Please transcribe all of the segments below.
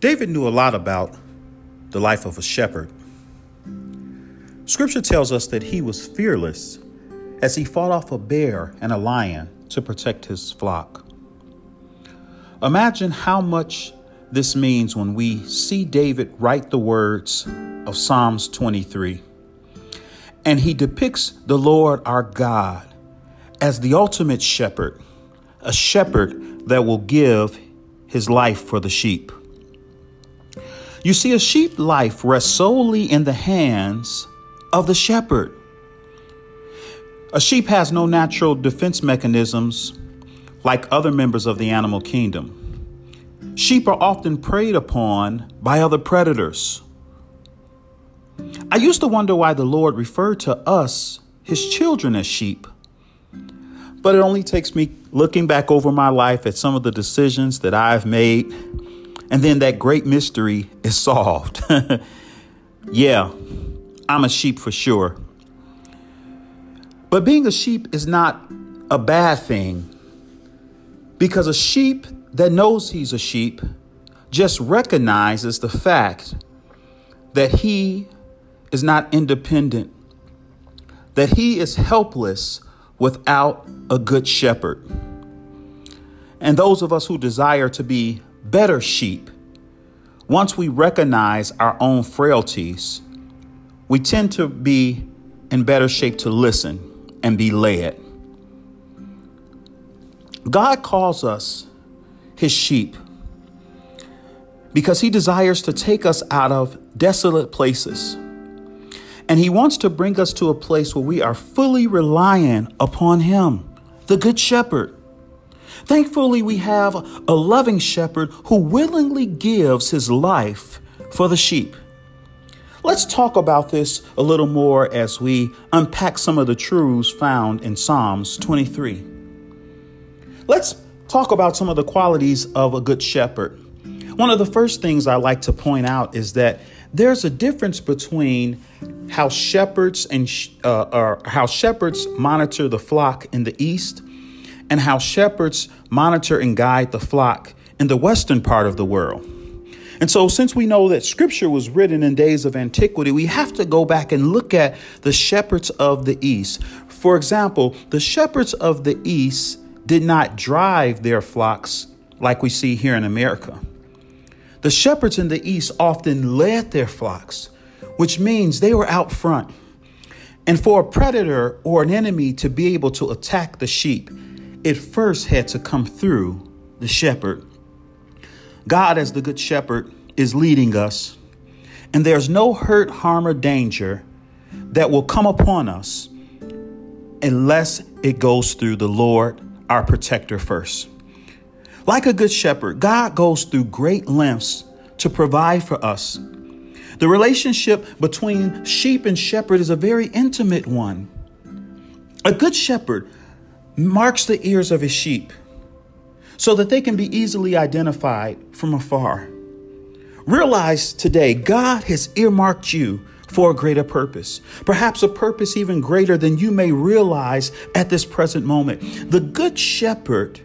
David knew a lot about the life of a shepherd. Scripture tells us that he was fearless as he fought off a bear and a lion to protect his flock. Imagine how much this means when we see David write the words of Psalms 23. And he depicts the Lord our God as the ultimate shepherd, a shepherd that will give his life for the sheep. You see, a sheep life rests solely in the hands of the shepherd. A sheep has no natural defense mechanisms like other members of the animal kingdom. Sheep are often preyed upon by other predators. I used to wonder why the Lord referred to us, his children, as sheep. But it only takes me looking back over my life at some of the decisions that I've made, and then that great mystery is solved. yeah, I'm a sheep for sure. But being a sheep is not a bad thing because a sheep that knows he's a sheep just recognizes the fact that he is not independent, that he is helpless without a good shepherd. And those of us who desire to be better sheep, once we recognize our own frailties, we tend to be in better shape to listen and be led. God calls us his sheep because he desires to take us out of desolate places. And he wants to bring us to a place where we are fully reliant upon him, the good shepherd. Thankfully, we have a loving shepherd who willingly gives his life for the sheep. Let's talk about this a little more as we unpack some of the truths found in Psalms 23. Let's talk about some of the qualities of a good shepherd. One of the first things I like to point out is that there's a difference between how shepherds and uh, how shepherds monitor the flock in the east and how shepherds monitor and guide the flock in the western part of the world. And so, since we know that scripture was written in days of antiquity, we have to go back and look at the shepherds of the East. For example, the shepherds of the East did not drive their flocks like we see here in America. The shepherds in the East often led their flocks, which means they were out front. And for a predator or an enemy to be able to attack the sheep, it first had to come through the shepherd. God, as the Good Shepherd, is leading us, and there's no hurt, harm, or danger that will come upon us unless it goes through the Lord, our protector, first. Like a good shepherd, God goes through great lengths to provide for us. The relationship between sheep and shepherd is a very intimate one. A good shepherd marks the ears of his sheep so that they can be easily identified from afar. Realize today, God has earmarked you for a greater purpose, perhaps a purpose even greater than you may realize at this present moment. The Good Shepherd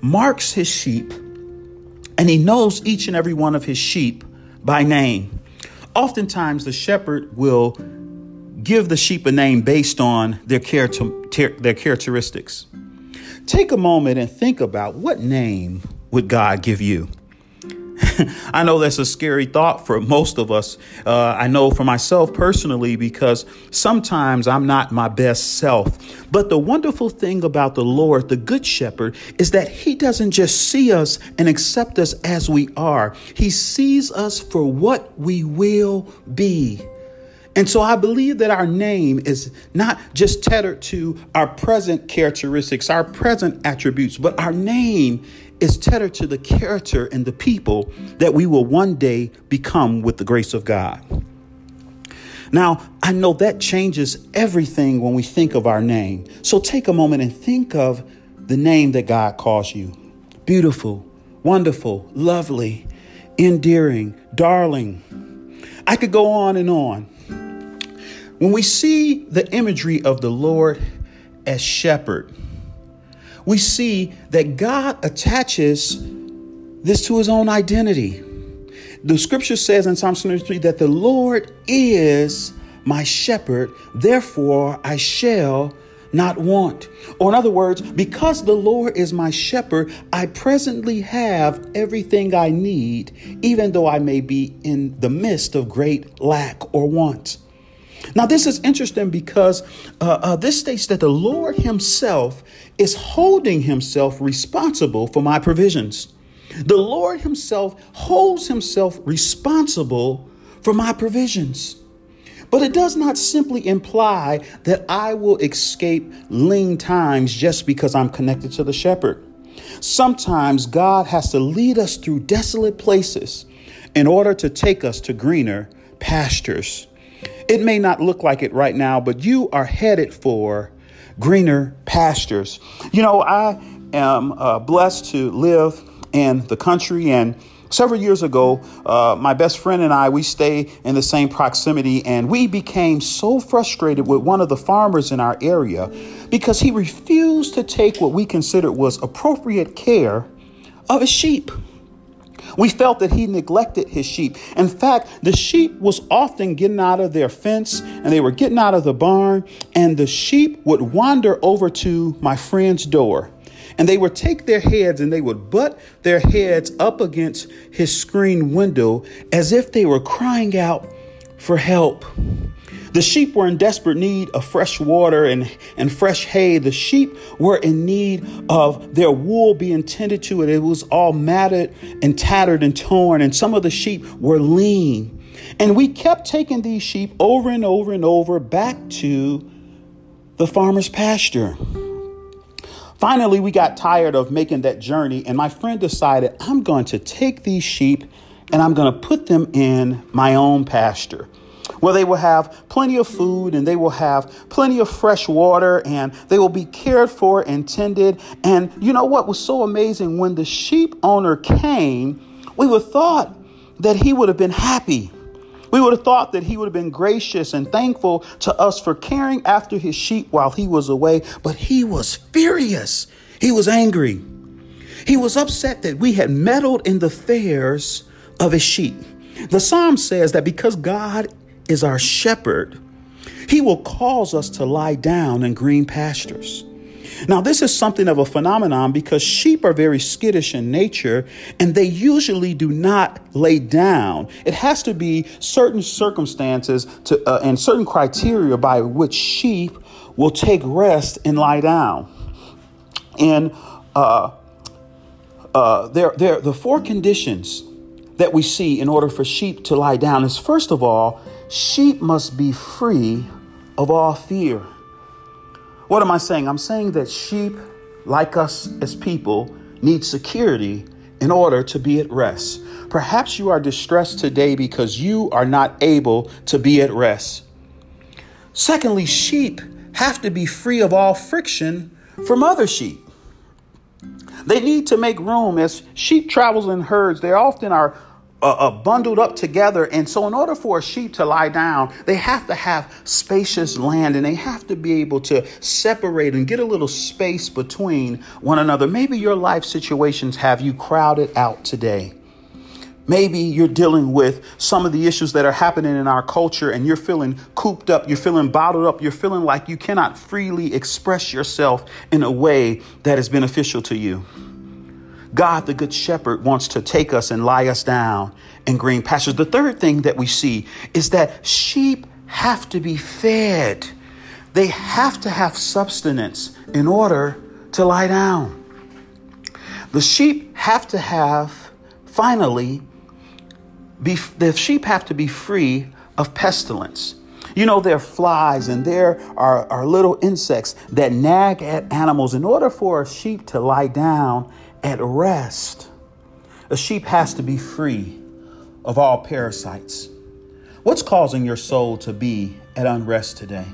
marks his sheep and he knows each and every one of his sheep by name. Oftentimes, the shepherd will give the sheep a name based on their, character, their characteristics. Take a moment and think about what name would God give you? I know that's a scary thought for most of us. Uh, I know for myself personally because sometimes I'm not my best self. But the wonderful thing about the Lord, the Good Shepherd, is that He doesn't just see us and accept us as we are, He sees us for what we will be. And so I believe that our name is not just tethered to our present characteristics, our present attributes, but our name is tethered to the character and the people that we will one day become with the grace of God. Now, I know that changes everything when we think of our name. So take a moment and think of the name that God calls you beautiful, wonderful, lovely, endearing, darling. I could go on and on. When we see the imagery of the Lord as shepherd, we see that God attaches this to his own identity. the scripture says in Psalm 73 that the Lord is my shepherd, therefore I shall not want. Or, in other words, because the Lord is my shepherd, I presently have everything I need, even though I may be in the midst of great lack or want. Now, this is interesting because uh, uh, this states that the Lord Himself is holding Himself responsible for my provisions. The Lord Himself holds Himself responsible for my provisions. But it does not simply imply that I will escape lean times just because I'm connected to the shepherd. Sometimes God has to lead us through desolate places in order to take us to greener pastures. It may not look like it right now, but you are headed for greener pastures. You know, I am uh, blessed to live in the country and Several years ago, uh, my best friend and I, we stay in the same proximity, and we became so frustrated with one of the farmers in our area because he refused to take what we considered was appropriate care of his sheep. We felt that he neglected his sheep. In fact, the sheep was often getting out of their fence and they were getting out of the barn, and the sheep would wander over to my friend's door and they would take their heads and they would butt their heads up against his screen window as if they were crying out for help. The sheep were in desperate need of fresh water and, and fresh hay. The sheep were in need of their wool being tended to, and it was all matted and tattered and torn. And some of the sheep were lean. And we kept taking these sheep over and over and over back to the farmer's pasture. Finally, we got tired of making that journey, and my friend decided I'm going to take these sheep and I'm going to put them in my own pasture where they will have plenty of food and they will have plenty of fresh water and they will be cared for and tended. And you know what was so amazing? When the sheep owner came, we would have thought that he would have been happy. We would have thought that he would have been gracious and thankful to us for caring after his sheep while he was away, but he was furious. He was angry. He was upset that we had meddled in the affairs of his sheep. The psalm says that because God is our shepherd, he will cause us to lie down in green pastures. Now, this is something of a phenomenon because sheep are very skittish in nature and they usually do not lay down. It has to be certain circumstances to, uh, and certain criteria by which sheep will take rest and lie down. And uh, uh, there, there, the four conditions that we see in order for sheep to lie down is first of all, sheep must be free of all fear. What am I saying? I'm saying that sheep, like us as people, need security in order to be at rest. Perhaps you are distressed today because you are not able to be at rest. Secondly, sheep have to be free of all friction from other sheep. They need to make room as sheep travels in herds. They often are uh, bundled up together. And so, in order for a sheep to lie down, they have to have spacious land and they have to be able to separate and get a little space between one another. Maybe your life situations have you crowded out today. Maybe you're dealing with some of the issues that are happening in our culture and you're feeling cooped up, you're feeling bottled up, you're feeling like you cannot freely express yourself in a way that is beneficial to you. God, the Good Shepherd, wants to take us and lie us down in green pastures. The third thing that we see is that sheep have to be fed, they have to have substance in order to lie down. The sheep have to have, finally, be, the sheep have to be free of pestilence. You know, there are flies and there are, are little insects that nag at animals. In order for a sheep to lie down at rest. A sheep has to be free of all parasites. What's causing your soul to be at unrest today?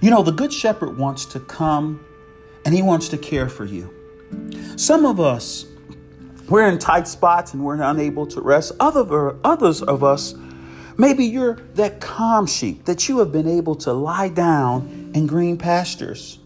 You know, the Good Shepherd wants to come and he wants to care for you. Some of us, we're in tight spots and we're unable to rest. Other, others of us, maybe you're that calm sheep that you have been able to lie down in green pastures.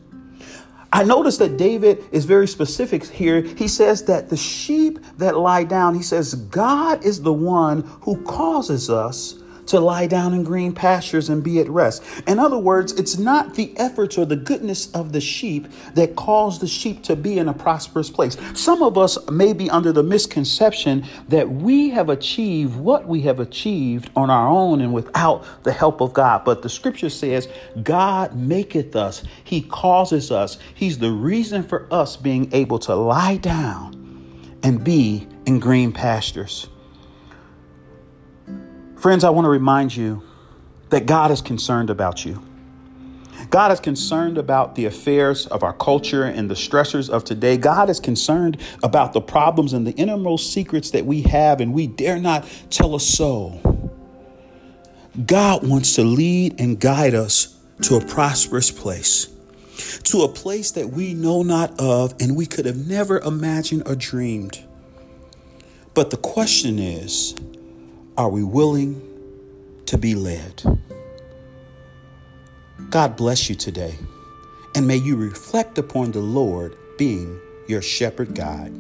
I notice that David is very specific here. He says that the sheep that lie down, he says, God is the one who causes us to lie down in green pastures and be at rest. In other words, it's not the efforts or the goodness of the sheep that cause the sheep to be in a prosperous place. Some of us may be under the misconception that we have achieved what we have achieved on our own and without the help of God. But the scripture says, God maketh us, He causes us. He's the reason for us being able to lie down and be in green pastures. Friends, I want to remind you that God is concerned about you. God is concerned about the affairs of our culture and the stressors of today. God is concerned about the problems and the innermost secrets that we have, and we dare not tell a soul. God wants to lead and guide us to a prosperous place, to a place that we know not of and we could have never imagined or dreamed. But the question is, are we willing to be led? God bless you today, and may you reflect upon the Lord being your shepherd God.